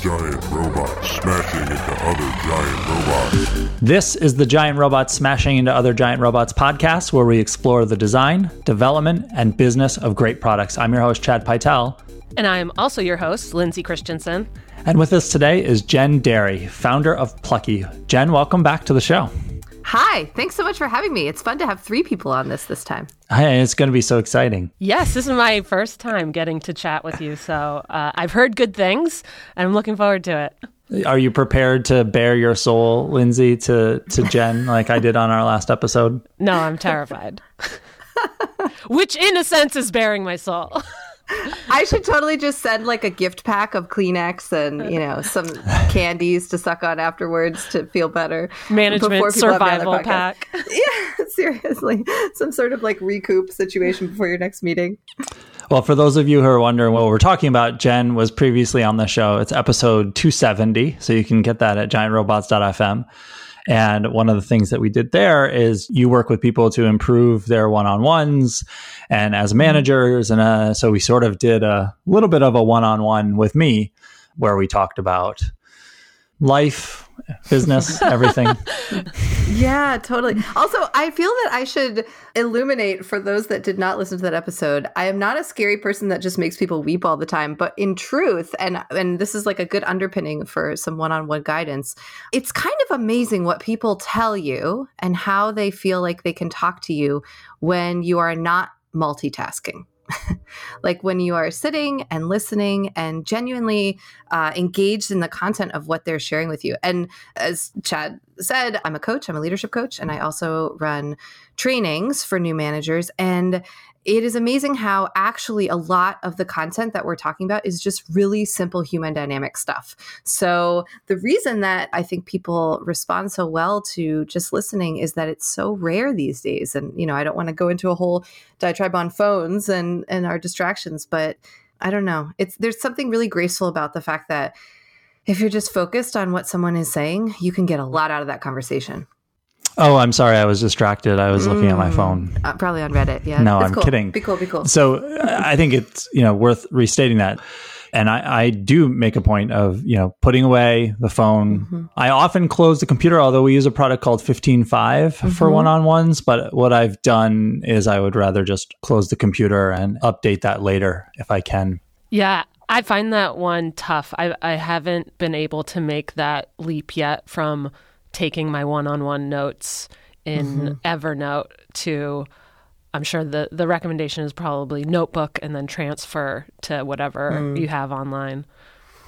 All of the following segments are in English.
giant robots smashing into other giant robots. This is the Giant Robots Smashing into Other Giant Robots podcast, where we explore the design, development, and business of great products. I'm your host, Chad Pytel. And I am also your host, Lindsay Christensen. And with us today is Jen Dary, founder of Plucky. Jen, welcome back to the show. Hi, thanks so much for having me. It's fun to have three people on this this time. Hey, it's going to be so exciting. Yes, this is my first time getting to chat with you. So uh, I've heard good things, and I'm looking forward to it. Are you prepared to bare your soul, Lindsay, to, to Jen, like I did on our last episode? No, I'm terrified. Which, in a sense, is bearing my soul. I should totally just send like a gift pack of Kleenex and you know some candies to suck on afterwards to feel better. Management survival pack. Yeah, seriously, some sort of like recoup situation before your next meeting. Well, for those of you who are wondering what we're talking about, Jen was previously on the show. It's episode 270, so you can get that at giantrobots.fm. And one of the things that we did there is you work with people to improve their one on ones and as managers. And uh, so we sort of did a little bit of a one on one with me where we talked about life, business, everything. yeah, totally. Also, I feel that I should illuminate for those that did not listen to that episode. I am not a scary person that just makes people weep all the time, but in truth, and and this is like a good underpinning for some one-on-one guidance. It's kind of amazing what people tell you and how they feel like they can talk to you when you are not multitasking. like when you are sitting and listening and genuinely uh, engaged in the content of what they're sharing with you. And as Chad said, I'm a coach, I'm a leadership coach, and I also run trainings for new managers. And it is amazing how actually a lot of the content that we're talking about is just really simple human dynamic stuff. So, the reason that I think people respond so well to just listening is that it's so rare these days. And, you know, I don't want to go into a whole diatribe on phones and, and our distractions, but I don't know. It's there's something really graceful about the fact that if you're just focused on what someone is saying, you can get a lot out of that conversation. Oh, I'm sorry. I was distracted. I was mm, looking at my phone. Uh, probably on Reddit. Yeah. No, I'm cool. kidding. Be cool. Be cool. So I think it's you know worth restating that. And I, I do make a point of you know putting away the phone. Mm-hmm. I often close the computer, although we use a product called 15Five mm-hmm. for one-on-ones. But what I've done is I would rather just close the computer and update that later if I can. Yeah, I find that one tough. I I haven't been able to make that leap yet from taking my one-on-one notes in mm-hmm. Evernote to I'm sure the the recommendation is probably notebook and then transfer to whatever mm. you have online.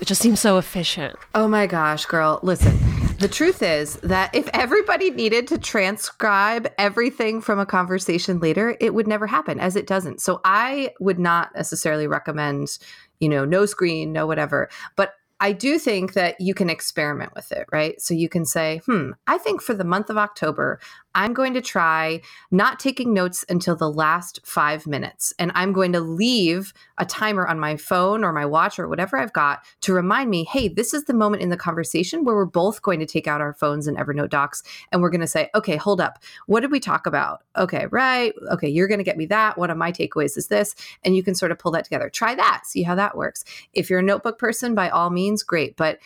It just seems so efficient. Oh my gosh, girl. Listen, the truth is that if everybody needed to transcribe everything from a conversation later, it would never happen, as it doesn't. So I would not necessarily recommend, you know, no screen, no whatever. But I do think that you can experiment with it, right? So you can say, hmm, I think for the month of October, I'm going to try not taking notes until the last five minutes. And I'm going to leave a timer on my phone or my watch or whatever I've got to remind me, hey, this is the moment in the conversation where we're both going to take out our phones and Evernote docs and we're going to say, okay, hold up. What did we talk about? Okay, right. Okay, you're going to get me that. One of my takeaways is this. And you can sort of pull that together. Try that, see how that works. If you're a notebook person, by all means, great. But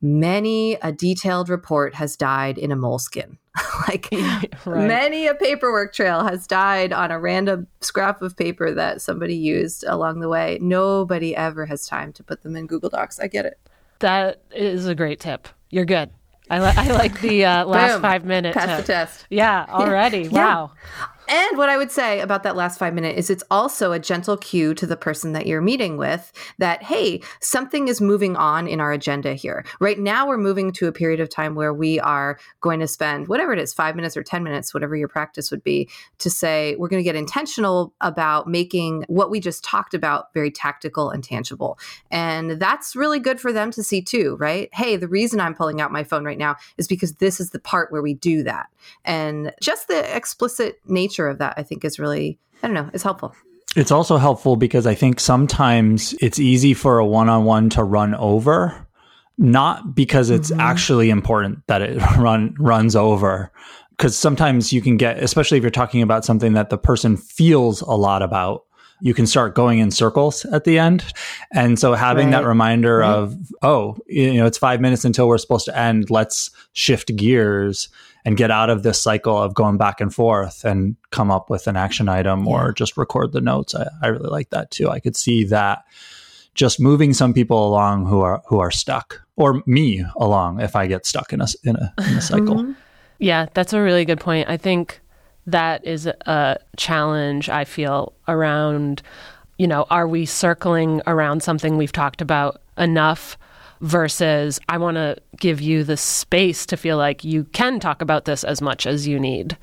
many a detailed report has died in a Moleskine. like right. many a paperwork trail has died on a random scrap of paper that somebody used along the way. Nobody ever has time to put them in Google Docs. I get it. That is a great tip. You're good. I, li- I like the uh, last Boom. five minutes. Pass the test. Yeah, already. Yeah. Wow. And what I would say about that last five minutes is it's also a gentle cue to the person that you're meeting with that, hey, something is moving on in our agenda here. Right now, we're moving to a period of time where we are going to spend whatever it is, five minutes or 10 minutes, whatever your practice would be, to say we're going to get intentional about making what we just talked about very tactical and tangible. And that's really good for them to see too, right? Hey, the reason I'm pulling out my phone right now is because this is the part where we do that. And just the explicit nature nature of that, I think is really, I don't know, is helpful. It's also helpful because I think sometimes it's easy for a one on one to run over, not because it's mm-hmm. actually important that it run runs over. Because sometimes you can get, especially if you're talking about something that the person feels a lot about, you can start going in circles at the end. And so having right. that reminder right. of, oh, you know, it's five minutes until we're supposed to end. Let's shift gears and get out of this cycle of going back and forth and come up with an action item yeah. or just record the notes. I, I really like that too. I could see that just moving some people along who are who are stuck or me along if I get stuck in a in a, in a cycle. Mm-hmm. Yeah, that's a really good point. I think that is a challenge I feel around you know, are we circling around something we've talked about enough versus I want to give you the space to feel like you can talk about this as much as you need.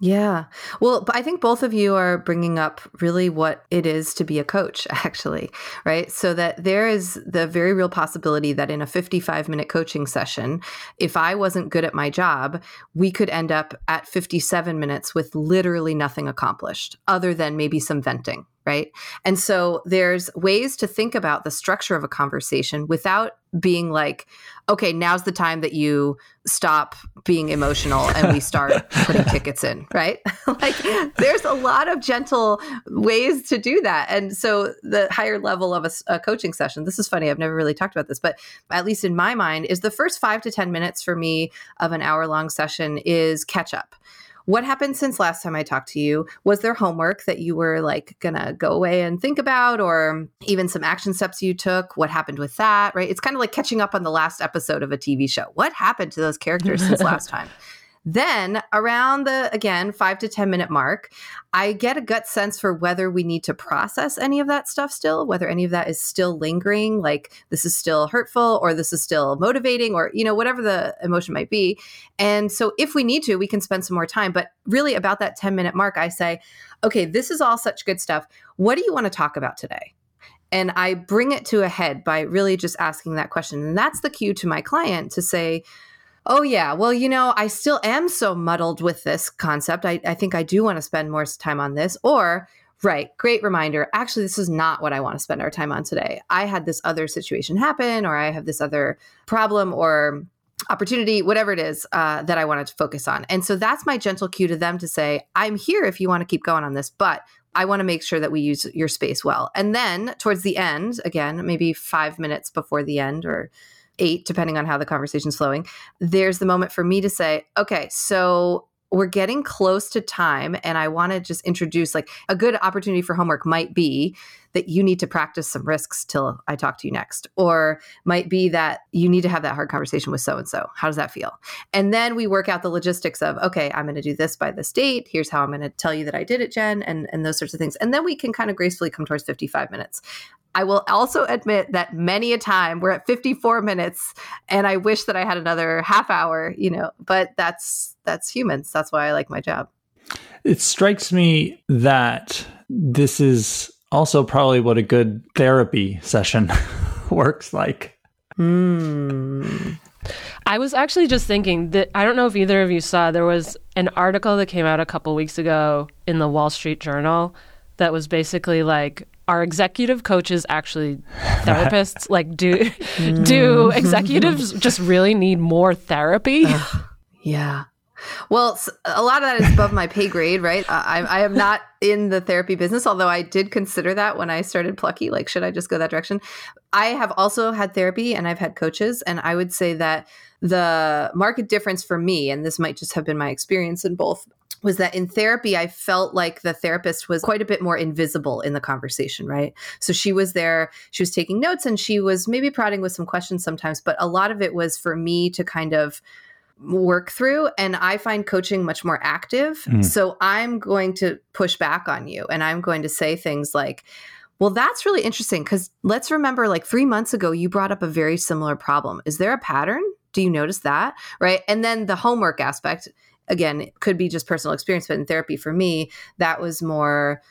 Yeah. Well, I think both of you are bringing up really what it is to be a coach, actually, right? So that there is the very real possibility that in a 55 minute coaching session, if I wasn't good at my job, we could end up at 57 minutes with literally nothing accomplished other than maybe some venting, right? And so there's ways to think about the structure of a conversation without being like, okay, now's the time that you stop being emotional and we start putting tickets in, right? like there's a lot of gentle ways to do that. And so the higher level of a, a, coaching session, this is funny, I've never really talked about this, but at least in my mind, is the first five to 10 minutes for me of an hour long session is catch up what happened since last time I talked to you? Was there homework that you were like gonna go away and think about, or even some action steps you took? What happened with that? Right? It's kind of like catching up on the last episode of a TV show. What happened to those characters since last time? Then, around the again five to 10 minute mark, I get a gut sense for whether we need to process any of that stuff still, whether any of that is still lingering, like this is still hurtful or this is still motivating or, you know, whatever the emotion might be. And so, if we need to, we can spend some more time. But really, about that 10 minute mark, I say, okay, this is all such good stuff. What do you want to talk about today? And I bring it to a head by really just asking that question. And that's the cue to my client to say, Oh, yeah. Well, you know, I still am so muddled with this concept. I, I think I do want to spend more time on this. Or, right, great reminder. Actually, this is not what I want to spend our time on today. I had this other situation happen, or I have this other problem or opportunity, whatever it is uh, that I wanted to focus on. And so that's my gentle cue to them to say, I'm here if you want to keep going on this, but I want to make sure that we use your space well. And then towards the end, again, maybe five minutes before the end or eight, depending on how the conversation's flowing, there's the moment for me to say, okay, so we're getting close to time and i want to just introduce like a good opportunity for homework might be that you need to practice some risks till i talk to you next or might be that you need to have that hard conversation with so and so how does that feel? And then we work out the logistics of okay i'm going to do this by this date. Here's how i'm going to tell you that i did it jen and and those sorts of things. And then we can kind of gracefully come towards 55 minutes I will also admit that many a time we're at 54 minutes and I wish that I had another half hour, you know, but that's that's humans. That's why I like my job. It strikes me that this is also probably what a good therapy session works like. Hmm. I was actually just thinking that I don't know if either of you saw there was an article that came out a couple weeks ago in the Wall Street Journal that was basically like are executive coaches actually therapists? like, do do mm-hmm. executives just really need more therapy? yeah. Well, a lot of that is above my pay grade, right? I, I am not in the therapy business, although I did consider that when I started Plucky. Like, should I just go that direction? I have also had therapy and I've had coaches, and I would say that the market difference for me, and this might just have been my experience in both was that in therapy, I felt like the therapist was quite a bit more invisible in the conversation, right? So she was there, she was taking notes and she was maybe prodding with some questions sometimes, but a lot of it was for me to kind of work through. And I find coaching much more active. Mm. So I'm going to push back on you and I'm going to say things like, well, that's really interesting because let's remember like three months ago, you brought up a very similar problem. Is there a pattern? Do you notice that? Right. And then the homework aspect again, it could be just personal experience, but in therapy for me, that was more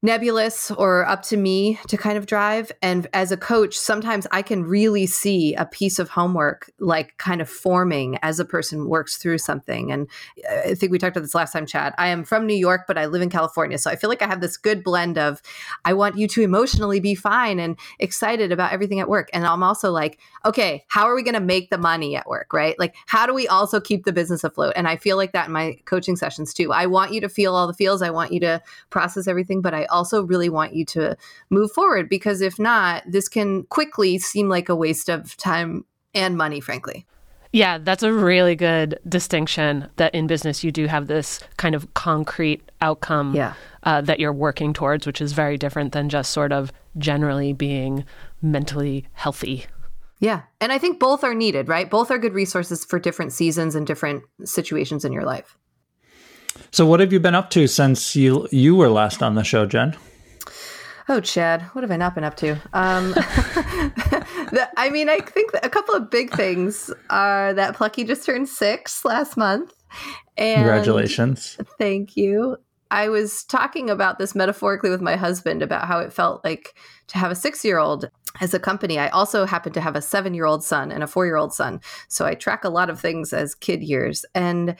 nebulous or up to me to kind of drive. And as a coach, sometimes I can really see a piece of homework like kind of forming as a person works through something. And uh, I think we talked about this last time, Chad. I am from New York, but I live in California. So I feel like I have this good blend of I want you to emotionally be fine and excited about everything at work. And I'm also like, okay, how are we going to make the money at work, right? Like, how do we also keep the business afloat? And I feel like that in my coaching sessions too. I want you to feel all the feels, I want you to process everything, but I also really want you to move forward because if not, this can quickly seem like a waste of time and money, frankly. Yeah, that's a really good distinction that in business you do have this kind of concrete outcome Yeah. uh, that you're working towards, which is very different than just sort of generally being mentally healthy. Yeah. And I think both are needed, right? Both are good resources for different seasons and different situations in your life. So, what have you been up to since you you were last on the show, Jen? Oh, Chad, what have I not been up to? Um, the, I mean, I think a couple of big things are that Plucky just turned six last month. And Congratulations. Thank you. I was talking about this metaphorically with my husband about how it felt like to have a six year old as a company. I also happen to have a seven year old son and a four year old son. So I track a lot of things as kid years. And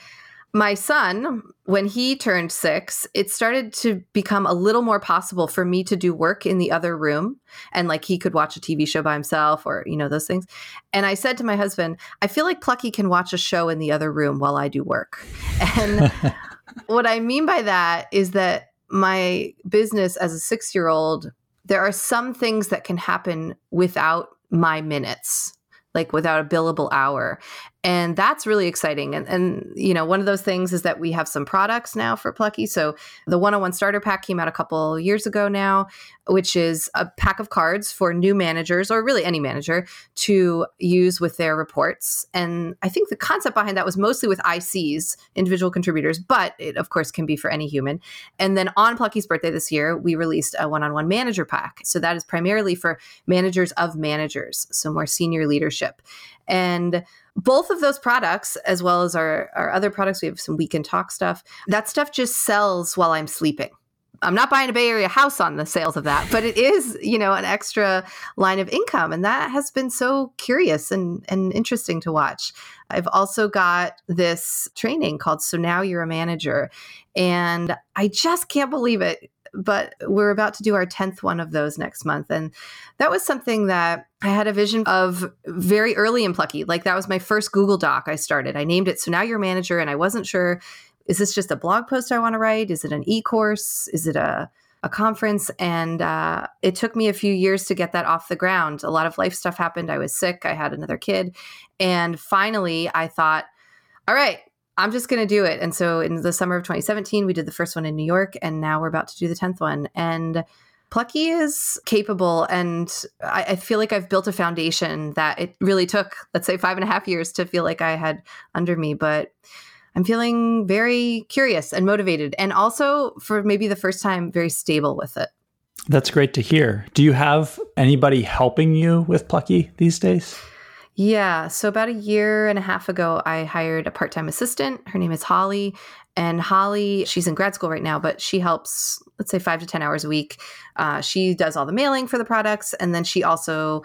my son, when he turned six, it started to become a little more possible for me to do work in the other room. And like he could watch a TV show by himself or, you know, those things. And I said to my husband, I feel like Plucky can watch a show in the other room while I do work. And what I mean by that is that my business as a six year old, there are some things that can happen without my minutes, like without a billable hour. And that's really exciting. And, and, you know, one of those things is that we have some products now for Plucky. So the one on one starter pack came out a couple years ago now, which is a pack of cards for new managers or really any manager to use with their reports. And I think the concept behind that was mostly with ICs, individual contributors, but it, of course, can be for any human. And then on Plucky's birthday this year, we released a one on one manager pack. So that is primarily for managers of managers, so more senior leadership. And both of those products, as well as our, our other products, we have some weekend talk stuff. That stuff just sells while I'm sleeping. I'm not buying a Bay Area house on the sales of that, but it is, you know, an extra line of income. And that has been so curious and, and interesting to watch. I've also got this training called So Now You're a Manager. And I just can't believe it. But we're about to do our 10th one of those next month. And that was something that I had a vision of very early in Plucky. Like that was my first Google Doc I started. I named it So Now You're Manager. And I wasn't sure is this just a blog post I want to write? Is it an e course? Is it a, a conference? And uh, it took me a few years to get that off the ground. A lot of life stuff happened. I was sick. I had another kid. And finally, I thought, all right, I'm just going to do it. And so in the summer of 2017, we did the first one in New York. And now we're about to do the 10th one. And Plucky is capable, and I, I, feel like I've built a foundation that it really took, let's say, five and a half years to feel like I had under me. But I'm feeling very curious and motivated, and also for maybe the first time, very stable with it. That's great to hear. Do you have anybody helping you with Plucky these days? Yeah. So, about a year and a half ago, I hired a part time assistant. Her name is Holly. And Holly, she's in grad school right now, but she helps, let's say, five to 10 hours a week. Uh, she does all the mailing for the products. And then she also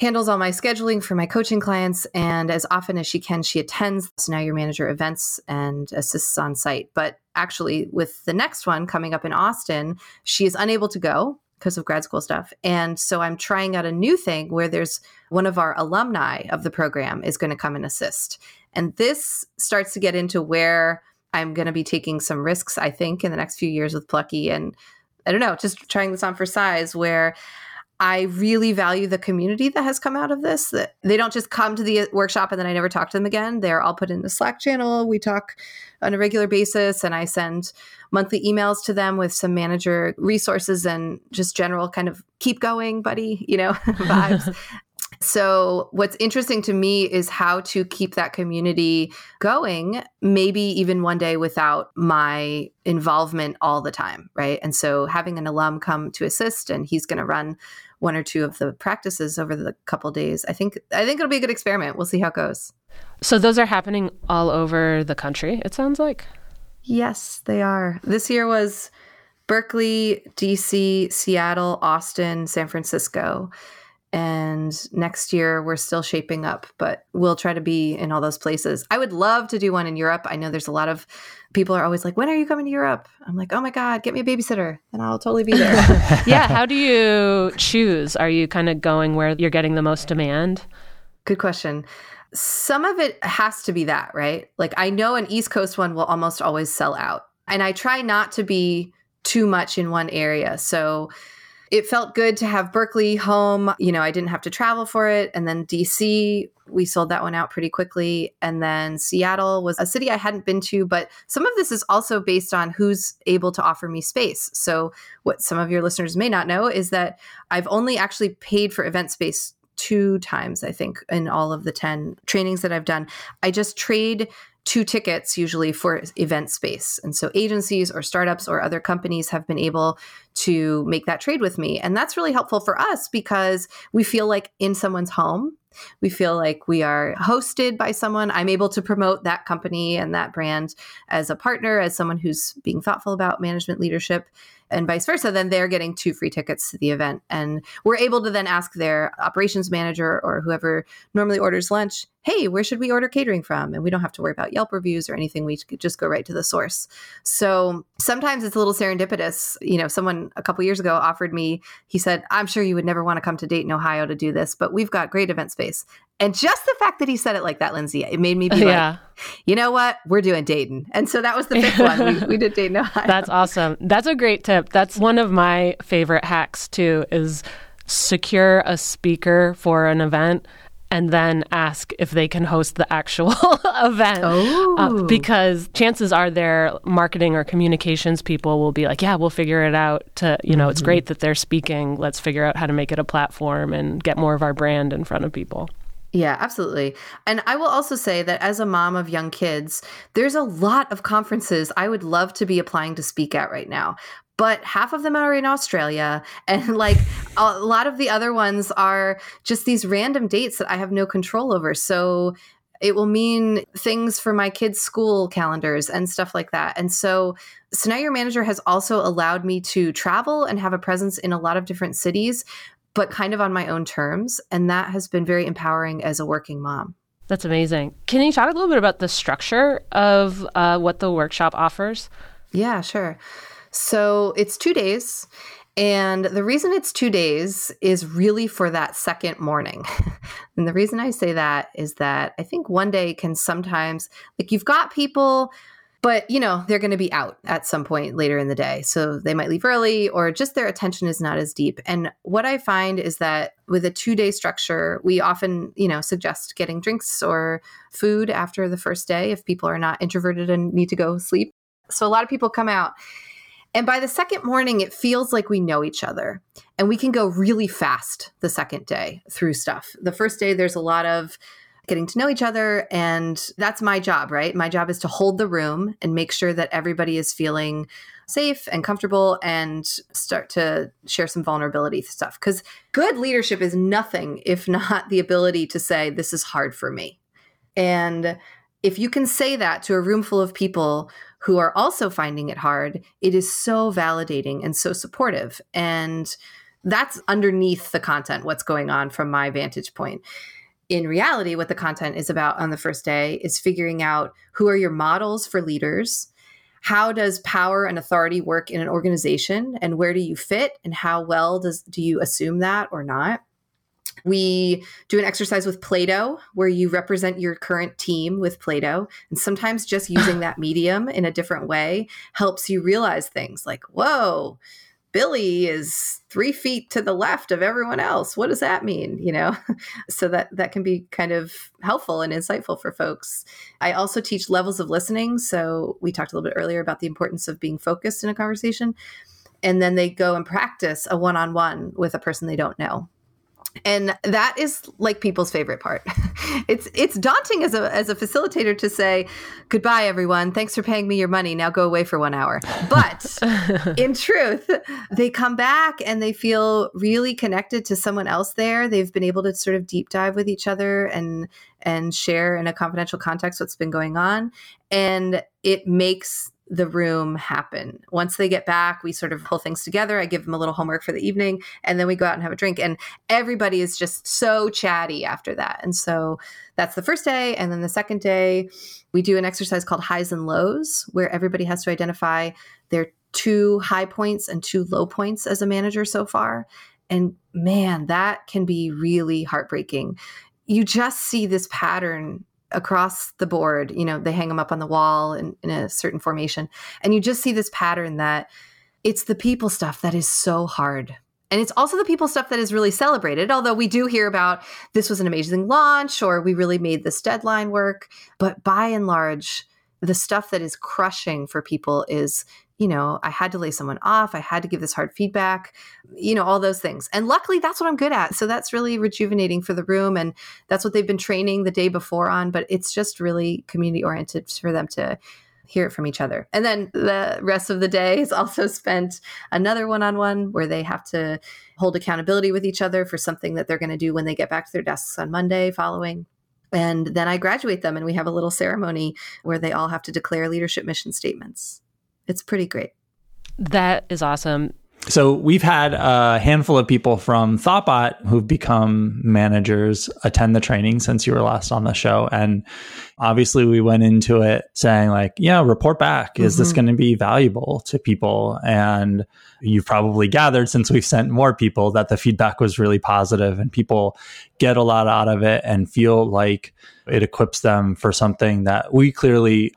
handles all my scheduling for my coaching clients. And as often as she can, she attends So Now You're Manager events and assists on site. But actually, with the next one coming up in Austin, she is unable to go because of grad school stuff. And so I'm trying out a new thing where there's one of our alumni of the program is going to come and assist. And this starts to get into where I'm going to be taking some risks, I think, in the next few years with Plucky. And I don't know, just trying this on for size where I really value the community that has come out of this. That they don't just come to the uh, workshop and then I never talk to them again. They're all put in the Slack channel. We talk on a regular basis, and I send monthly emails to them with some manager resources and just general kind of keep going, buddy, you know, vibes. So, what's interesting to me is how to keep that community going, maybe even one day without my involvement all the time, right? And so, having an alum come to assist and he's going to run one or two of the practices over the couple days. I think I think it'll be a good experiment. We'll see how it goes. So those are happening all over the country, it sounds like. Yes, they are. This year was Berkeley, DC, Seattle, Austin, San Francisco. And next year we're still shaping up, but we'll try to be in all those places. I would love to do one in Europe. I know there's a lot of people are always like, "When are you coming to Europe?" I'm like, "Oh my god, get me a babysitter, and I'll totally be there." yeah, how do you choose? Are you kind of going where you're getting the most demand? Good question. Some of it has to be that, right? Like I know an East Coast one will almost always sell out. And I try not to be too much in one area. So it felt good to have Berkeley home. You know, I didn't have to travel for it. And then DC, we sold that one out pretty quickly. And then Seattle was a city I hadn't been to, but some of this is also based on who's able to offer me space. So, what some of your listeners may not know is that I've only actually paid for event space two times, I think, in all of the 10 trainings that I've done. I just trade two tickets usually for event space. And so agencies or startups or other companies have been able to make that trade with me. And that's really helpful for us because we feel like in someone's home. We feel like we are hosted by someone. I'm able to promote that company and that brand as a partner, as someone who's being thoughtful about management leadership and vice versa, then they're getting two free tickets to the event. And we're able to then ask their operations manager or whoever normally orders lunch, hey, where should we order catering from? And we don't have to worry about Yelp reviews or anything. We just go right to the source. So sometimes it's a little serendipitous. You know, someone a couple years ago offered me, he said, I'm sure you would never want to come to Dayton, Ohio to do this, but we've got great event space. And just the fact that he said it like that, Lindsay, it made me be yeah. like, you know what? We're doing Dayton. And so that was the fifth one. We, we did Dayton, Ohio. That's awesome. That's a great tip. That's one of my favorite hacks too is secure a speaker for an event and then ask if they can host the actual event. Uh, oh. Uh, because chances are their marketing or communications people will be like, yeah, we'll figure it out to, you know, mm-hmm. it's great that they're speaking. Let's figure out how to make it a platform and get more of our brand in front of people. Yeah, absolutely. And I will also say that as a mom of young kids, there's a lot of conferences I would love to be applying to speak at right now. But half of them are in Australia. And like a lot of the other ones are just these random dates that I have no control over. So it will mean things for my kids' school calendars and stuff like that. And so, so now your manager has also allowed me to travel and have a presence in a lot of different cities but kind of on my own terms. And that has been very empowering as a working mom. That's amazing. Can you talk a little bit about the structure of uh, what the workshop offers? Yeah, sure. So it's two days. And the reason it's two days is really for that second morning. and the reason I say that is that I think one day can sometimes, like, you've got people but you know they're going to be out at some point later in the day so they might leave early or just their attention is not as deep and what i find is that with a two day structure we often you know suggest getting drinks or food after the first day if people are not introverted and need to go sleep so a lot of people come out and by the second morning, it feels like we know each other and we can go really fast the second day through stuff. The first day, there's a lot of getting to know each other. And that's my job, right? My job is to hold the room and make sure that everybody is feeling safe and comfortable and start to share some vulnerability stuff. Because good leadership is nothing if not the ability to say, This is hard for me. And if you can say that to a room full of people who are also finding it hard, it is so validating and so supportive. And that's underneath the content, what's going on from my vantage point in reality, what the content is about on the first day is figuring out who are your models for leaders. How does power and authority work in an organization and where do you fit and how well does do you assume that or not? We do an exercise with Play-Doh where you represent your current team with Play-Doh. And sometimes just using that medium in a different way helps you realize things like, whoa, Billy is three feet to the left of everyone else. What does that mean? You know, so that that can be kind of helpful and insightful for folks. I also teach levels of listening. So we talked a little bit earlier about the importance of being focused in a conversation. And then they go and practice a one on one with a person they don't know and that is like people's favorite part. It's it's daunting as a as a facilitator to say goodbye everyone. Thanks for paying me your money. Now go away for 1 hour. But in truth they come back and they feel really connected to someone else there. They've been able to sort of deep dive with each other and and share in a confidential context what's been going on. And it makes the room happen. Once they get back, we sort of pull things together. I give them a little homework for the evening, and then we go out and have a drink. And everybody is just so chatty after that. And so that's the first day. And then the second day, we do an exercise called highs and lows, where everybody has to identify their two high points and two low points as a manager so far. And man, that can be really heartbreaking. You just see this pattern across the board you know they hang them up on the wall in, in a certain formation and you just see this pattern that it's the people stuff that is so hard. And it's also the people stuff that is really celebrated, although we do hear about this was an amazing launch or we really made this deadline work. But by and large, the stuff that is crushing for people is you know, I had to lay someone off. I had to give this hard feedback, you know, all those things. And luckily, that's what I'm good at. So that's really rejuvenating for the room. And that's what they've been training the day before on. But it's just really community oriented for them to hear it from each other. And then the rest of the day is also spent another one on one where they have to hold accountability with each other for something that they're going to do when they get back to their desks on Monday following. And then I graduate them, and we have a little ceremony where they all have to declare leadership mission statements it's pretty great. That is awesome. So we've had a handful of people from Thoughtbot who've become managers attend the training since you were last on the show. And obviously we went into it saying like, yeah, report back. Is mm-hmm. this going to be valuable to people? And you've probably gathered since we've sent more people that the feedback was really positive and people get a lot out of it and feel like it equips them for something that we clearly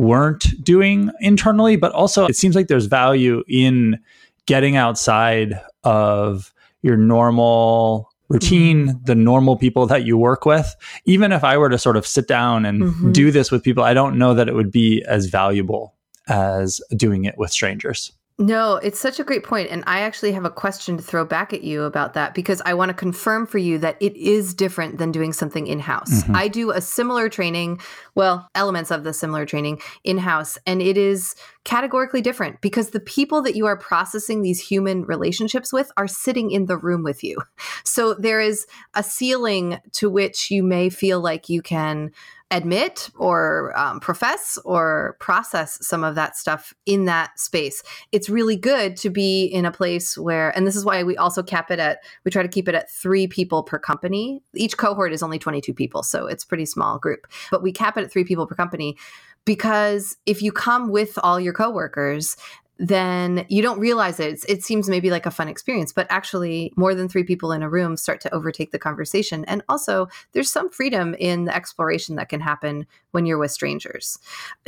weren't doing internally, but also it seems like there's value in getting outside of your normal routine, mm-hmm. the normal people that you work with. Even if I were to sort of sit down and mm-hmm. do this with people, I don't know that it would be as valuable as doing it with strangers. No, it's such a great point. And I actually have a question to throw back at you about that because I want to confirm for you that it is different than doing something in house. Mm-hmm. I do a similar training, well, elements of the similar training in house, and it is categorically different because the people that you are processing these human relationships with are sitting in the room with you. So there is a ceiling to which you may feel like you can admit or um, profess or process some of that stuff in that space. It's really good to be in a place where, and this is why we also cap it at, we try to keep it at three people per company. Each cohort is only 22 people, so it's pretty small group, but we cap it at three people per company because if you come with all your coworkers then you don't realize it. It's, it seems maybe like a fun experience, but actually, more than three people in a room start to overtake the conversation. And also, there's some freedom in the exploration that can happen when you're with strangers.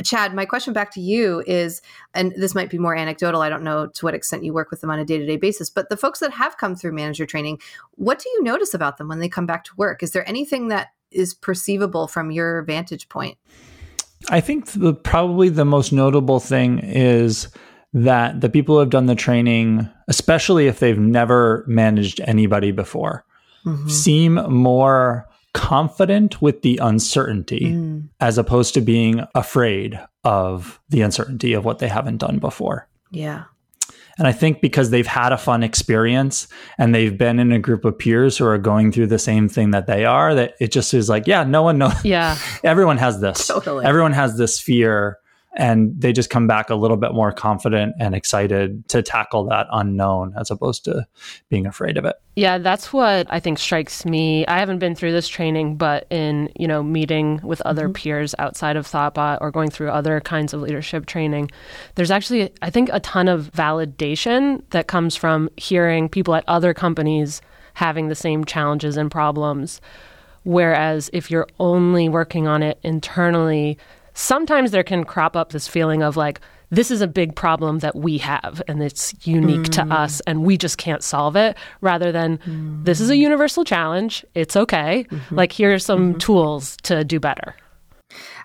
Chad, my question back to you is and this might be more anecdotal. I don't know to what extent you work with them on a day to day basis, but the folks that have come through manager training, what do you notice about them when they come back to work? Is there anything that is perceivable from your vantage point? I think the, probably the most notable thing is that the people who have done the training, especially if they've never managed anybody before, mm-hmm. seem more confident with the uncertainty mm. as opposed to being afraid of the uncertainty of what they haven't done before. Yeah. And I think because they've had a fun experience and they've been in a group of peers who are going through the same thing that they are, that it just is like, yeah, no one knows. Yeah. Everyone has this. Totally. Everyone has this fear and they just come back a little bit more confident and excited to tackle that unknown as opposed to being afraid of it. Yeah, that's what I think strikes me. I haven't been through this training, but in, you know, meeting with other mm-hmm. peers outside of Thoughtbot or going through other kinds of leadership training, there's actually I think a ton of validation that comes from hearing people at other companies having the same challenges and problems. Whereas if you're only working on it internally, sometimes there can crop up this feeling of like, this is a big problem that we have and it's unique mm. to us and we just can't solve it rather than mm. this is a universal challenge it's okay mm-hmm. like here are some mm-hmm. tools to do better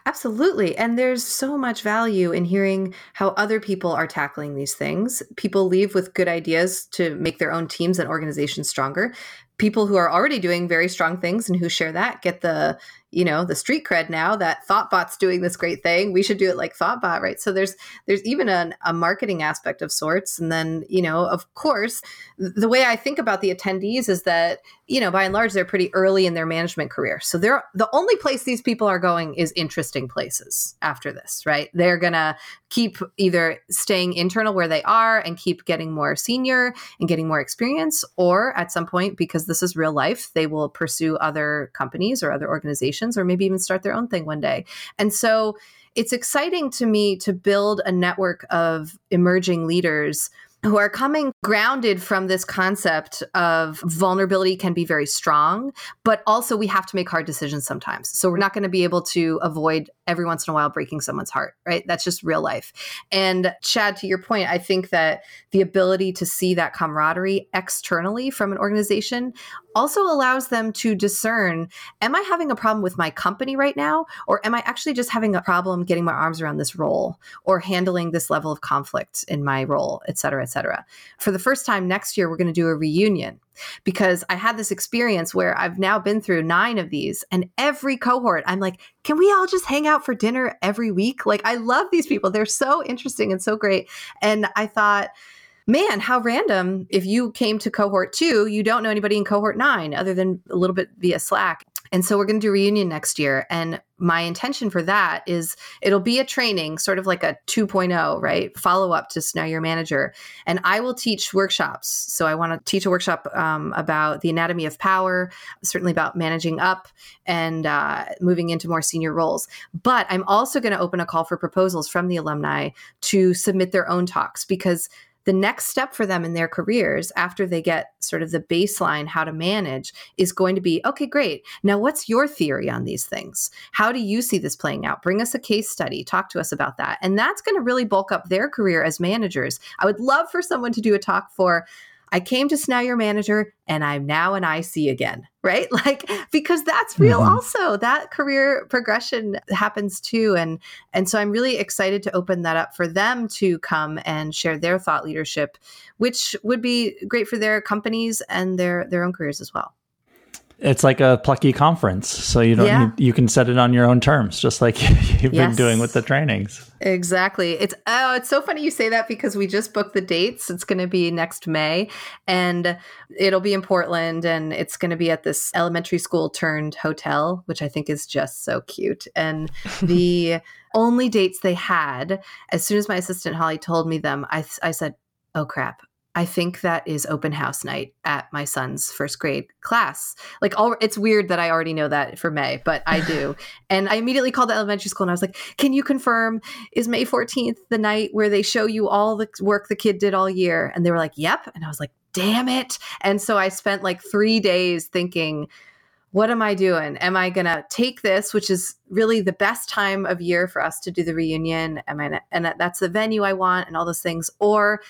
Absolutely. And there's so much value in hearing how other people are tackling these things. People leave with good ideas to make their own teams and organizations stronger. People who are already doing very strong things and who share that get the you know the street cred now that thoughtbot's doing this great thing. We should do it like thoughtbot right? So there's there's even an, a marketing aspect of sorts. And then you know of course the way i think about the attendees is that you know by and large they're pretty early in their management career. So they're the only place these people are going is interesting places after this right? They're gonna keep either staying internal where they are and keep getting more senior and getting more experience or at some point because this is real life they will pursue other companies or other organizations or maybe even start their own thing one day and so it's exciting to me to build a network of emerging leaders who are coming grounded from this concept of vulnerability can be very strong, but also we have to make hard decisions sometimes. So we're not going to be able to avoid every once in a while breaking someone's heart, right? That's just real life. And Chad, to your point, I think that the ability to see that camaraderie externally from an organization also allows them to discern am I having a problem with my company right now? Or am I actually just having a problem getting my arms around this role or handling this level of conflict in my role, et cetera, et cetera? For the first time next year, we're going to do a reunion because I had this experience where I've now been through nine of these, and every cohort, I'm like, can we all just hang out for dinner every week? Like, I love these people. They're so interesting and so great. And I thought, man, how random if you came to cohort two, you don't know anybody in cohort nine other than a little bit via Slack. And so we're going to do reunion next year. And my intention for that is it'll be a training, sort of like a 2.0, right? Follow up to So Now You're Manager. And I will teach workshops. So I want to teach a workshop um, about the anatomy of power, certainly about managing up and uh, moving into more senior roles. But I'm also going to open a call for proposals from the alumni to submit their own talks because the next step for them in their careers after they get sort of the baseline how to manage is going to be okay great. Now what's your theory on these things? How do you see this playing out? Bring us a case study. Talk to us about that. And that's going to really bulk up their career as managers. I would love for someone to do a talk for I came to Now You're Manager and I'm now an IC again, right? Like because that's real mm-hmm. also. That career progression happens too and and so I'm really excited to open that up for them to come and share their thought leadership which would be great for their companies and their their own careers as well it's like a plucky conference. So you don't yeah. you, you, can set it on your own terms just like you've yes. been doing with the trainings. Exactly. It's oh it's so funny you say that because we just booked the dates. It's going to be next may and it'll be in portland and it's going to be at this elementary school turned hotel which i think is just so cute. And the only dates they had as soon as my assistant holly told me them i, I said oh crap I think that is open house night at my son's first grade class. Like, all it's weird that I already know that for May, but I do. and I immediately called the elementary school and I was like, "Can you confirm is May fourteenth the night where they show you all the work the kid did all year?" And they were like, "Yep." And I was like, "Damn it!" And so I spent like three days thinking what am I doing? Am I going to take this, which is really the best time of year for us to do the reunion? Am I, and that's the venue I want and all those things? Or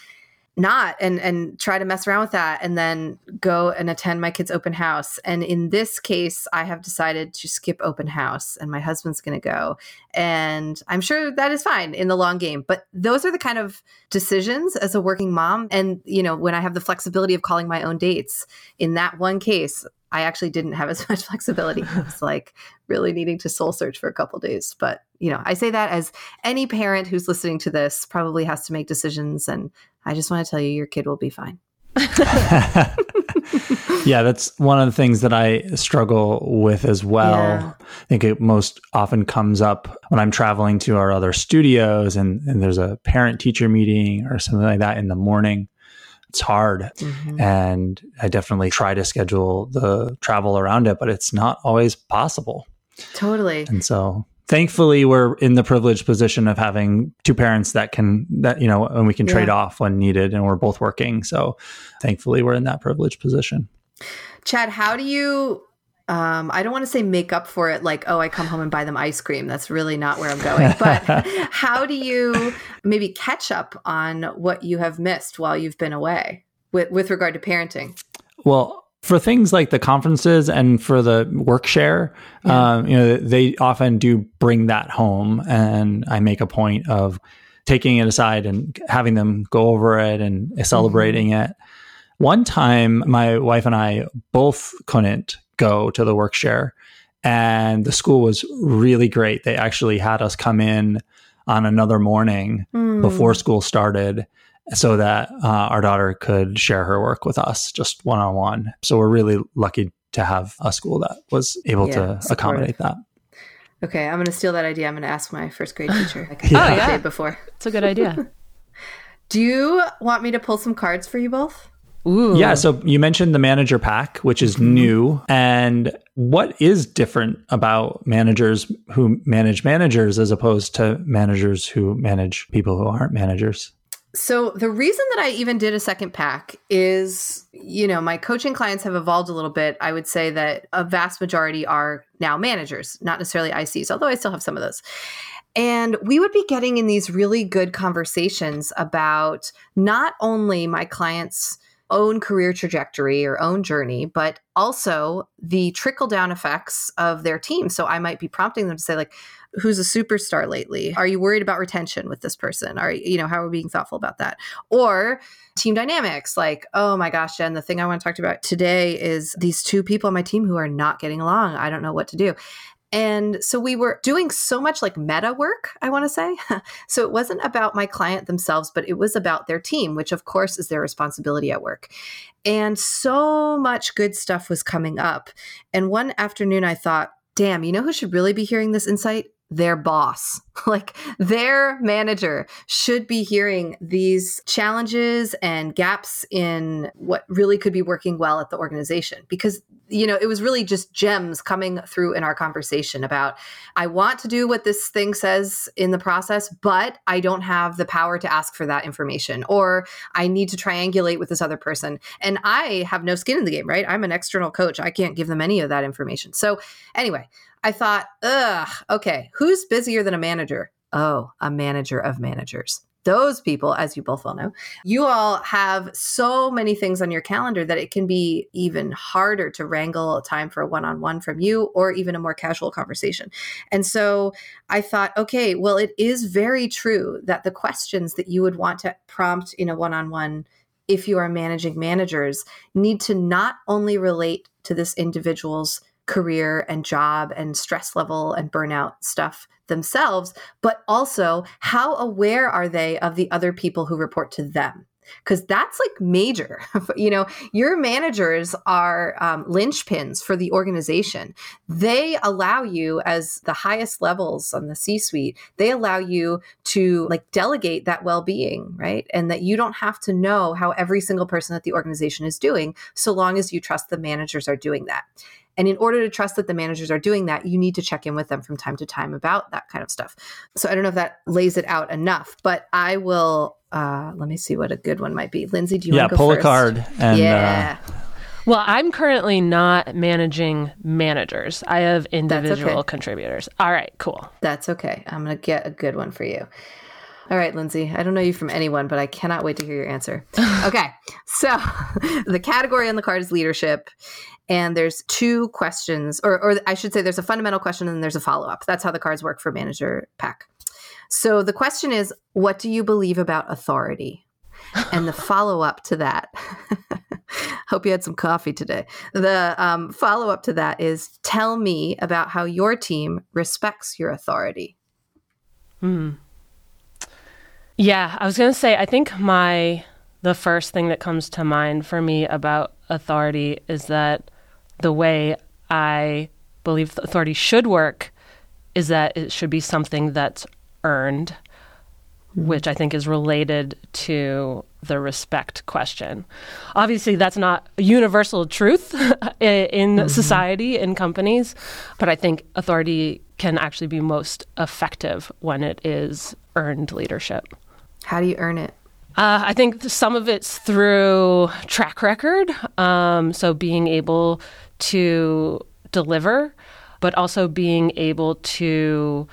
not and and try to mess around with that and then go and attend my kids open house and in this case i have decided to skip open house and my husband's going to go and i'm sure that is fine in the long game but those are the kind of decisions as a working mom and you know when i have the flexibility of calling my own dates in that one case I actually didn't have as much flexibility. I was like really needing to soul search for a couple days. But, you know, I say that as any parent who's listening to this probably has to make decisions. And I just want to tell you, your kid will be fine. yeah, that's one of the things that I struggle with as well. Yeah. I think it most often comes up when I'm traveling to our other studios and, and there's a parent teacher meeting or something like that in the morning it's hard. Mm-hmm. And I definitely try to schedule the travel around it, but it's not always possible. Totally. And so thankfully we're in the privileged position of having two parents that can that you know and we can yeah. trade off when needed and we're both working so thankfully we're in that privileged position chad how do you um, I don't want to say make up for it like, oh, I come home and buy them ice cream. That's really not where I'm going. But how do you maybe catch up on what you have missed while you've been away with, with regard to parenting? Well, for things like the conferences and for the work share, yeah. um, you know, they often do bring that home, and I make a point of taking it aside and having them go over it and celebrating mm-hmm. it. One time, my wife and I both couldn't go to the work share. And the school was really great. They actually had us come in on another morning mm. before school started so that uh, our daughter could share her work with us just one on one. So we're really lucky to have a school that was able yeah, to supportive. accommodate that. Okay, I'm going to steal that idea. I'm going to ask my first grade teacher. Like yeah. Oh, yeah. Before. It's a good idea. Do you want me to pull some cards for you both? Ooh. Yeah. So you mentioned the manager pack, which is mm-hmm. new. And what is different about managers who manage managers as opposed to managers who manage people who aren't managers? So the reason that I even did a second pack is, you know, my coaching clients have evolved a little bit. I would say that a vast majority are now managers, not necessarily ICs, although I still have some of those. And we would be getting in these really good conversations about not only my clients' own career trajectory or own journey, but also the trickle down effects of their team. So I might be prompting them to say, like, who's a superstar lately? Are you worried about retention with this person? Are you know how are we being thoughtful about that? Or team dynamics, like oh my gosh, Jen, the thing I want to talk about today is these two people on my team who are not getting along. I don't know what to do. And so we were doing so much like meta work, I want to say. so it wasn't about my client themselves, but it was about their team, which of course is their responsibility at work. And so much good stuff was coming up. And one afternoon I thought, damn, you know who should really be hearing this insight? Their boss, like their manager, should be hearing these challenges and gaps in what really could be working well at the organization. Because, you know, it was really just gems coming through in our conversation about I want to do what this thing says in the process, but I don't have the power to ask for that information, or I need to triangulate with this other person. And I have no skin in the game, right? I'm an external coach. I can't give them any of that information. So, anyway, I thought, ugh, okay, who's busier than a manager? Oh, a manager of managers. Those people, as you both well know, you all have so many things on your calendar that it can be even harder to wrangle time for a one on one from you or even a more casual conversation. And so I thought, okay, well, it is very true that the questions that you would want to prompt in a one on one if you are managing managers need to not only relate to this individual's career and job and stress level and burnout stuff themselves, but also how aware are they of the other people who report to them? Because that's like major. you know, your managers are um, linchpins for the organization. They allow you, as the highest levels on the C suite, they allow you to like delegate that well being, right? And that you don't have to know how every single person at the organization is doing, so long as you trust the managers are doing that. And in order to trust that the managers are doing that, you need to check in with them from time to time about that kind of stuff. So I don't know if that lays it out enough, but I will. Uh, let me see what a good one might be. Lindsay, do you yeah, want to pull first? a card? And, yeah. Uh, well, I'm currently not managing managers. I have individual okay. contributors. All right, cool. That's okay. I'm going to get a good one for you. All right, Lindsay. I don't know you from anyone, but I cannot wait to hear your answer. okay. So the category on the card is leadership. And there's two questions, or, or I should say, there's a fundamental question and there's a follow up. That's how the cards work for manager pack. So the question is, what do you believe about authority? And the follow up to that, hope you had some coffee today. The um, follow up to that is, tell me about how your team respects your authority. Hmm. Yeah, I was going to say, I think my the first thing that comes to mind for me about authority is that the way I believe authority should work is that it should be something that's earned, mm-hmm. which I think is related to the respect question. Obviously, that's not a universal truth in mm-hmm. society, in companies, but I think authority can actually be most effective when it is earned leadership. How do you earn it? Uh, I think some of it's through track record. Um, so being able to deliver, but also being able to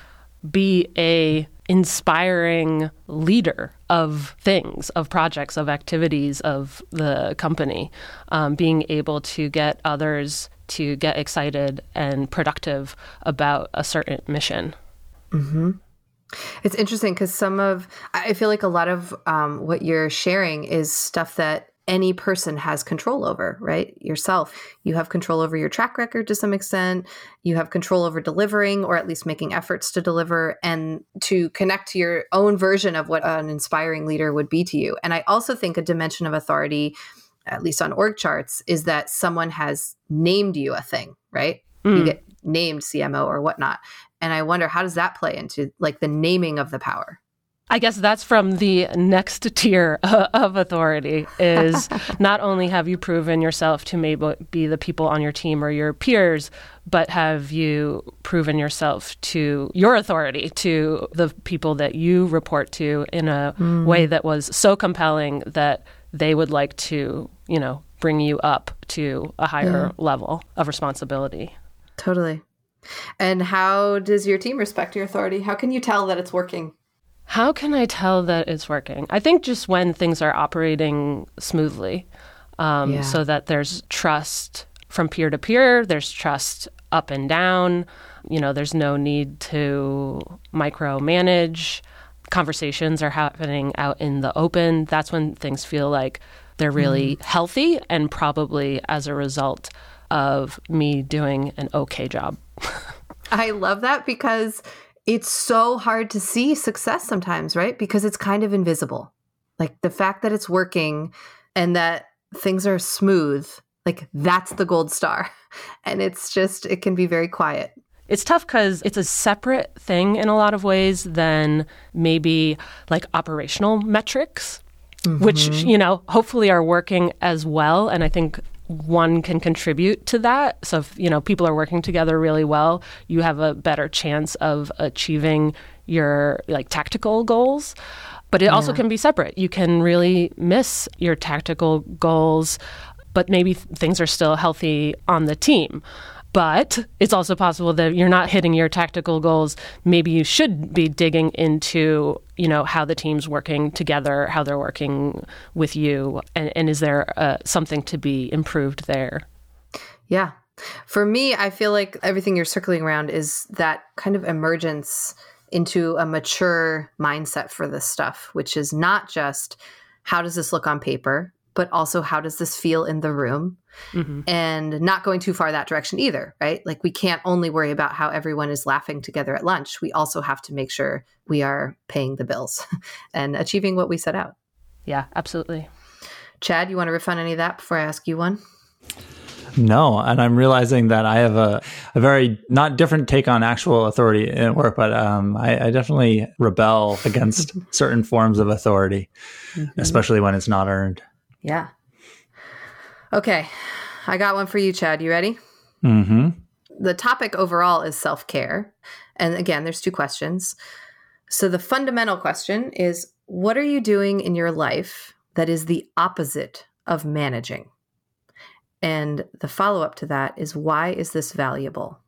be a inspiring leader of things, of projects, of activities of the company, um, being able to get others to get excited and productive about a certain mission. Mm-hmm. It's interesting because some of, I feel like a lot of um, what you're sharing is stuff that any person has control over, right? Yourself. You have control over your track record to some extent. You have control over delivering or at least making efforts to deliver and to connect to your own version of what an inspiring leader would be to you. And I also think a dimension of authority, at least on org charts, is that someone has named you a thing, right? Mm. You get named CMO or whatnot. And I wonder how does that play into like the naming of the power? I guess that's from the next tier of authority is not only have you proven yourself to maybe be the people on your team or your peers, but have you proven yourself to your authority, to the people that you report to in a mm. way that was so compelling that they would like to, you know, bring you up to a higher yeah. level of responsibility. Totally. And how does your team respect your authority? How can you tell that it's working? How can I tell that it's working? I think just when things are operating smoothly, um, yeah. so that there's trust from peer to peer, there's trust up and down. You know, there's no need to micromanage. Conversations are happening out in the open. That's when things feel like they're really mm. healthy, and probably as a result of me doing an okay job. I love that because it's so hard to see success sometimes, right? Because it's kind of invisible. Like the fact that it's working and that things are smooth, like that's the gold star. And it's just, it can be very quiet. It's tough because it's a separate thing in a lot of ways than maybe like operational metrics, mm-hmm. which, you know, hopefully are working as well. And I think one can contribute to that. So if you know people are working together really well, you have a better chance of achieving your like tactical goals. But it yeah. also can be separate. You can really miss your tactical goals, but maybe things are still healthy on the team. But it's also possible that you're not hitting your tactical goals. Maybe you should be digging into, you know, how the team's working together, how they're working with you, and, and is there uh, something to be improved there? Yeah. For me, I feel like everything you're circling around is that kind of emergence into a mature mindset for this stuff, which is not just how does this look on paper, but also how does this feel in the room? Mm-hmm. And not going too far that direction either, right? Like we can't only worry about how everyone is laughing together at lunch. We also have to make sure we are paying the bills and achieving what we set out. Yeah, absolutely. Chad, you want to riff on any of that before I ask you one? No, and I'm realizing that I have a, a very not different take on actual authority in work, but um, I, I, definitely rebel against certain forms of authority, mm-hmm. especially when it's not earned. Yeah. Okay. I got one for you, Chad. You ready? Mm-hmm. The topic overall is self care. And again, there's two questions. So the fundamental question is what are you doing in your life that is the opposite of managing? And the follow up to that is why is this valuable?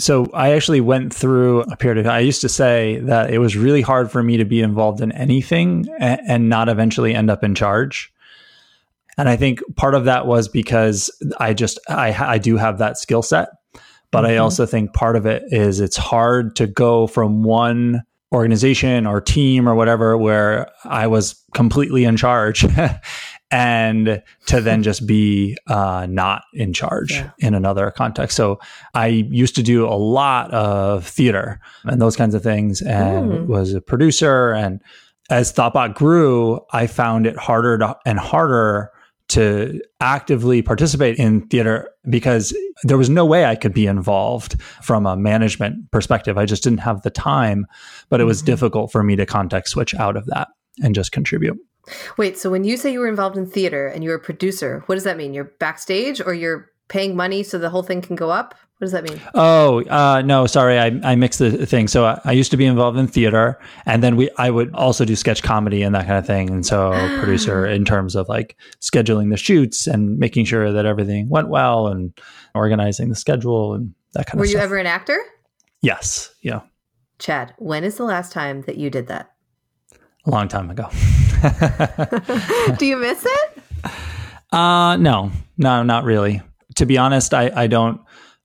So I actually went through a period of I used to say that it was really hard for me to be involved in anything and, and not eventually end up in charge. And I think part of that was because I just I I do have that skill set, but mm-hmm. I also think part of it is it's hard to go from one organization or team or whatever where I was completely in charge and to then just be uh, not in charge yeah. in another context. So I used to do a lot of theater and those kinds of things, and mm. was a producer. And as Thoughtbot grew, I found it harder to, and harder to actively participate in theater because there was no way I could be involved from a management perspective. I just didn't have the time, but it was mm-hmm. difficult for me to context switch out of that and just contribute. Wait, so when you say you were involved in theater and you're a producer, what does that mean? You're backstage or you're paying money so the whole thing can go up? What does that mean? Oh, uh, no, sorry, I, I mixed the thing. So I, I, used to be involved in theater, and then we I would also do sketch comedy and that kind of thing. And so producer in terms of like scheduling the shoots and making sure that everything went well and organizing the schedule and that kind Were of. Were you ever an actor? Yes. Yeah. Chad, when is the last time that you did that? A long time ago. Do you miss it? Uh, no, no, not really. To be honest, I, I don't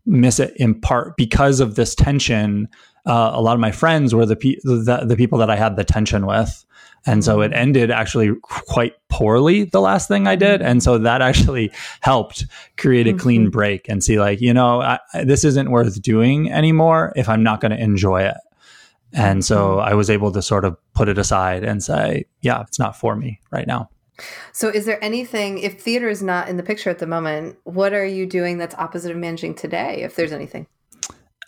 miss it in part because of this tension. Uh, a lot of my friends were the, pe- the, the people that I had the tension with, and so it mm-hmm. ended actually quite poorly. The last thing I did, and so that actually helped create a mm-hmm. clean break and see like you know I, this isn't worth doing anymore if I'm not going to enjoy it. And so mm-hmm. I was able to sort of put it aside and say, yeah, it's not for me right now. So, is there anything, if theater is not in the picture at the moment, what are you doing that's opposite of managing today, if there's anything?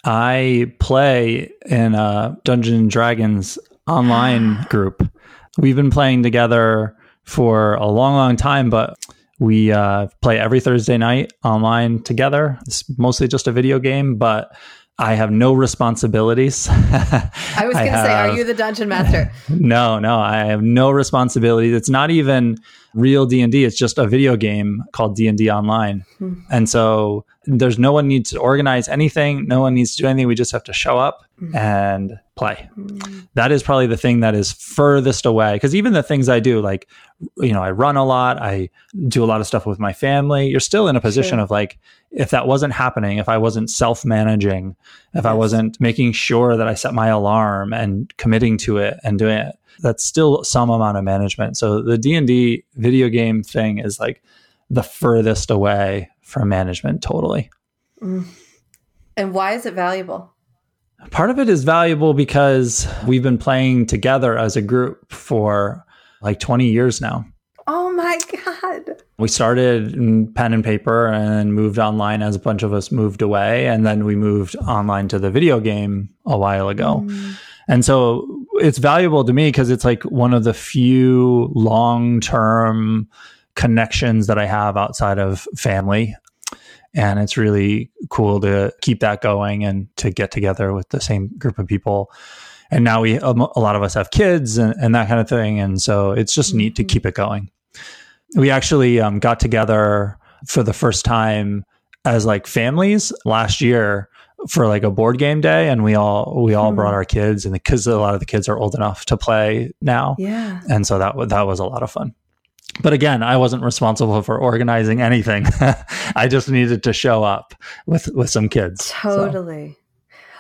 I play in a Dungeons and Dragons online group. We've been playing together for a long, long time, but we uh, play every Thursday night online together. It's mostly just a video game, but I have no responsibilities. I was going to say, are you the dungeon master? no, no, I have no responsibilities. It's not even real D&D. It's just a video game called D&D Online. Hmm. And so there's no one needs to organize anything. No one needs to do anything. We just have to show up mm. and play. Mm. That is probably the thing that is furthest away. Because even the things I do, like, you know, I run a lot, I do a lot of stuff with my family. You're still in a position sure. of like, if that wasn't happening, if I wasn't self managing, if yes. I wasn't making sure that I set my alarm and committing to it and doing it, that's still some amount of management. So the D&D video game thing is like the furthest away from management totally. Mm. And why is it valuable? Part of it is valuable because we've been playing together as a group for like 20 years now. Oh my God. We started in pen and paper and moved online as a bunch of us moved away. And then we moved online to the video game a while ago. Mm. And so it's valuable to me because it's like one of the few long term connections that I have outside of family. And it's really cool to keep that going and to get together with the same group of people. And now we, a lot of us have kids and, and that kind of thing. And so it's just neat to mm-hmm. keep it going. We actually um, got together for the first time as like families last year for like a board game day and we all we all hmm. brought our kids and because a lot of the kids are old enough to play now yeah and so that that was a lot of fun but again i wasn't responsible for organizing anything i just needed to show up with with some kids totally so.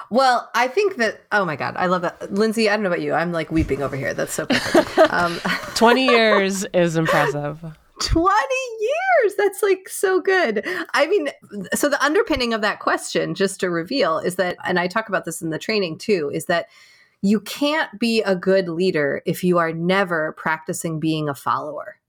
Well, I think that, oh my God, I love that. Lindsay, I don't know about you. I'm like weeping over here. That's so perfect. Um, 20 years is impressive. 20 years. That's like so good. I mean, so the underpinning of that question, just to reveal, is that, and I talk about this in the training too, is that you can't be a good leader if you are never practicing being a follower.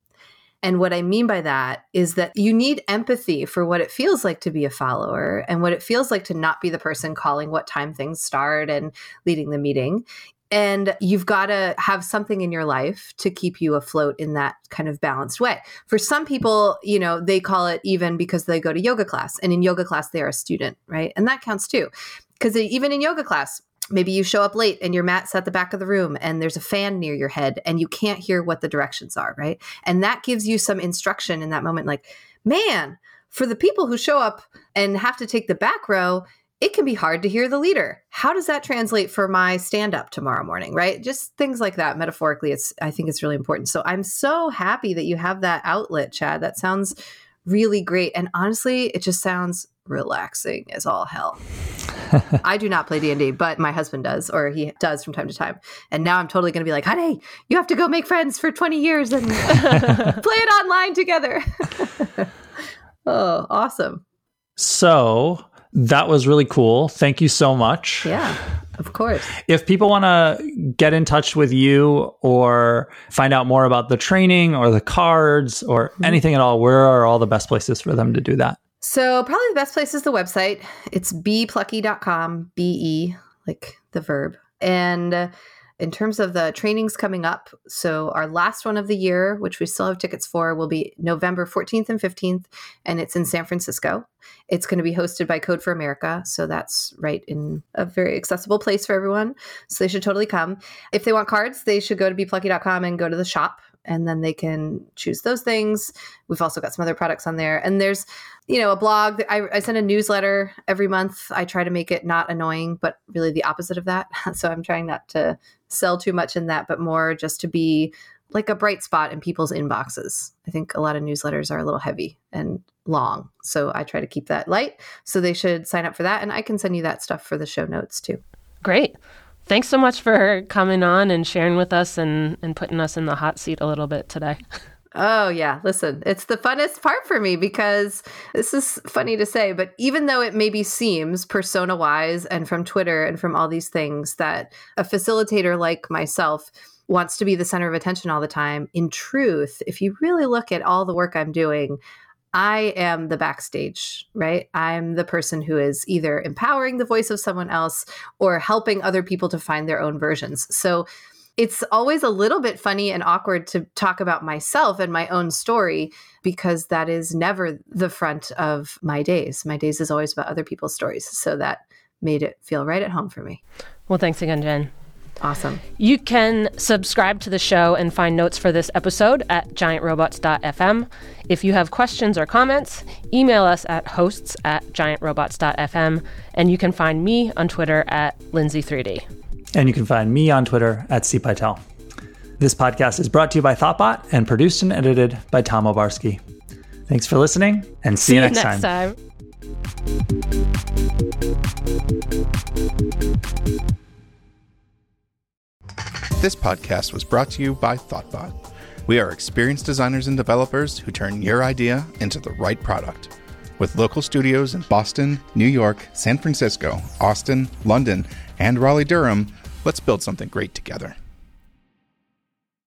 And what I mean by that is that you need empathy for what it feels like to be a follower and what it feels like to not be the person calling what time things start and leading the meeting. And you've got to have something in your life to keep you afloat in that kind of balanced way. For some people, you know, they call it even because they go to yoga class. And in yoga class, they are a student, right? And that counts too. Because even in yoga class, maybe you show up late and your mat's at the back of the room and there's a fan near your head and you can't hear what the directions are, right? And that gives you some instruction in that moment like, man, for the people who show up and have to take the back row, it can be hard to hear the leader. How does that translate for my stand up tomorrow morning, right? Just things like that metaphorically it's I think it's really important. So I'm so happy that you have that outlet, Chad. That sounds really great and honestly, it just sounds relaxing as all hell. I do not play D&D, but my husband does or he does from time to time. And now I'm totally going to be like, "Honey, you have to go make friends for 20 years and play it online together." oh, awesome. So, that was really cool. Thank you so much. Yeah, of course. If people want to get in touch with you or find out more about the training or the cards or mm-hmm. anything at all, where are all the best places for them to do that? So, probably the best place is the website. It's beplucky.com, B E, like the verb. And in terms of the trainings coming up, so our last one of the year, which we still have tickets for, will be November 14th and 15th, and it's in San Francisco. It's going to be hosted by Code for America, so that's right in a very accessible place for everyone. So they should totally come. If they want cards, they should go to beplucky.com and go to the shop and then they can choose those things. We've also got some other products on there. And there's, you know, a blog. I, I send a newsletter every month. I try to make it not annoying, but really the opposite of that. so I'm trying not to sell too much in that, but more just to be like a bright spot in people's inboxes. I think a lot of newsletters are a little heavy and long. So I try to keep that light. So they should sign up for that. And I can send you that stuff for the show notes too. Great. Thanks so much for coming on and sharing with us and, and putting us in the hot seat a little bit today. Oh, yeah. Listen, it's the funnest part for me because this is funny to say, but even though it maybe seems persona wise and from Twitter and from all these things that a facilitator like myself wants to be the center of attention all the time, in truth, if you really look at all the work I'm doing, I am the backstage, right? I'm the person who is either empowering the voice of someone else or helping other people to find their own versions. So it's always a little bit funny and awkward to talk about myself and my own story because that is never the front of my days. My days is always about other people's stories. So that made it feel right at home for me. Well, thanks again, Jen. Awesome. You can subscribe to the show and find notes for this episode at giantrobots.fm. If you have questions or comments, email us at hosts at giantrobots.fm. And you can find me on Twitter at Lindsay3D. And you can find me on Twitter at cpytel. This podcast is brought to you by Thoughtbot and produced and edited by Tom Obarski. Thanks for listening and see, See you you next, next time. time. This podcast was brought to you by Thoughtbot. We are experienced designers and developers who turn your idea into the right product. With local studios in Boston, New York, San Francisco, Austin, London, and Raleigh Durham, let's build something great together.